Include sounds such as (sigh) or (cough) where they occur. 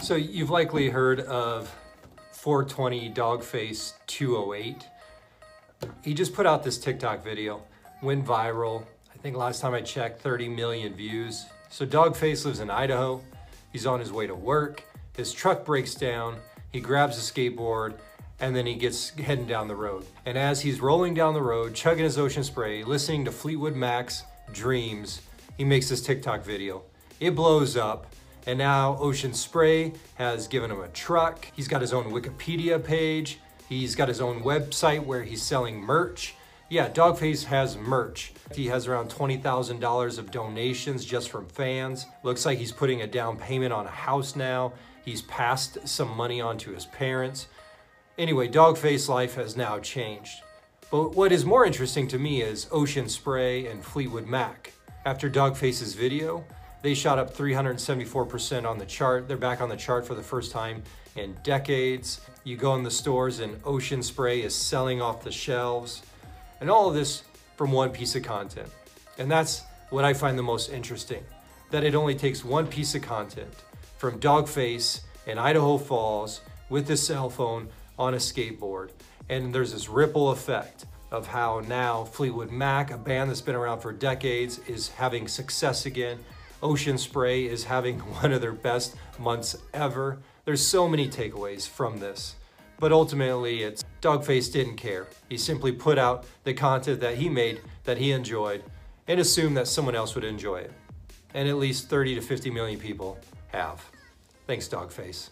So you've likely heard of 420 Dogface 208. He just put out this TikTok video, went viral. I think last time I checked, 30 million views. So Dogface lives in Idaho. He's on his way to work. His truck breaks down. He grabs a skateboard and then he gets heading down the road. And as he's rolling down the road, chugging his ocean spray, listening to Fleetwood Mac's Dreams, he makes this TikTok video. It blows up. And now Ocean Spray has given him a truck. He's got his own Wikipedia page. He's got his own website where he's selling merch. Yeah, Dogface has merch. He has around $20,000 of donations just from fans. Looks like he's putting a down payment on a house now. He's passed some money on to his parents. Anyway, Dogface life has now changed. But what is more interesting to me is Ocean Spray and Fleetwood Mac. After Dogface's video, they shot up 374% on the chart. They're back on the chart for the first time in decades. You go in the stores and Ocean Spray is selling off the shelves. And all of this from one piece of content. And that's what I find the most interesting, that it only takes one piece of content from Dogface in Idaho Falls with his cell phone on a skateboard. And there's this ripple effect of how now Fleetwood Mac, a band that's been around for decades, is having success again. Ocean Spray is having (laughs) one of their best months ever. There's so many takeaways from this. But ultimately, it's Dogface didn't care. He simply put out the content that he made that he enjoyed and assumed that someone else would enjoy it. And at least 30 to 50 million people have. Thanks, Dogface.